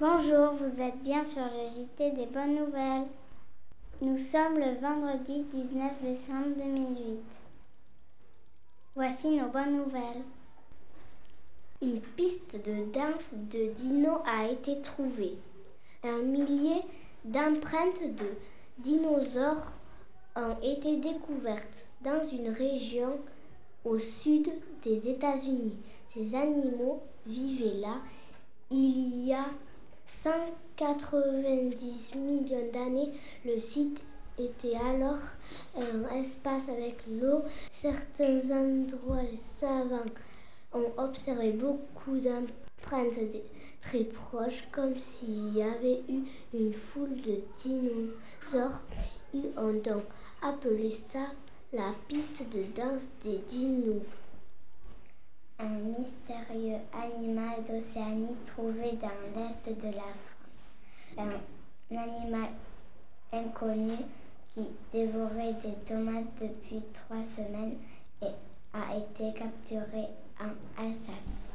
Bonjour, vous êtes bien sur le JT des bonnes nouvelles. Nous sommes le vendredi 19 décembre 2008. Voici nos bonnes nouvelles. Une piste de danse de dino a été trouvée. Un millier d'empreintes de dinosaures ont été découvertes dans une région au sud des États-Unis. Ces animaux vivaient là il y a 190 millions d'années. Le site était alors un espace avec l'eau. Certains endroits, les savants ont observé beaucoup d'empreintes très proches, comme s'il y avait eu une foule de dinosaures. Ils ont donc appelé ça la piste de danse des dinos. Un mystérieux animal d'Océanie trouvé dans l'est de la France. Un animal inconnu qui dévorait des tomates depuis trois semaines et a été capturé en Alsace.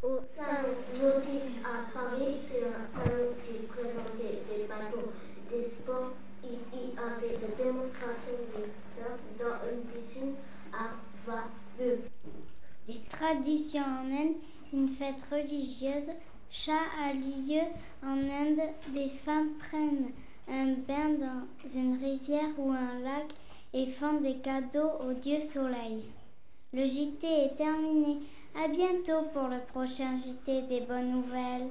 Au salon nautique à Paris, c'est un salon qui présentait des bateaux, des sports. Il y avait des démonstrations de sport dans une piscine à vapeur. Des traditions en Inde, une fête religieuse, chat a lieu en Inde. Des femmes prennent un bain dans une rivière ou un lac et font des cadeaux au dieu soleil. Le JT est terminé. À bientôt pour le prochain JT des bonnes nouvelles.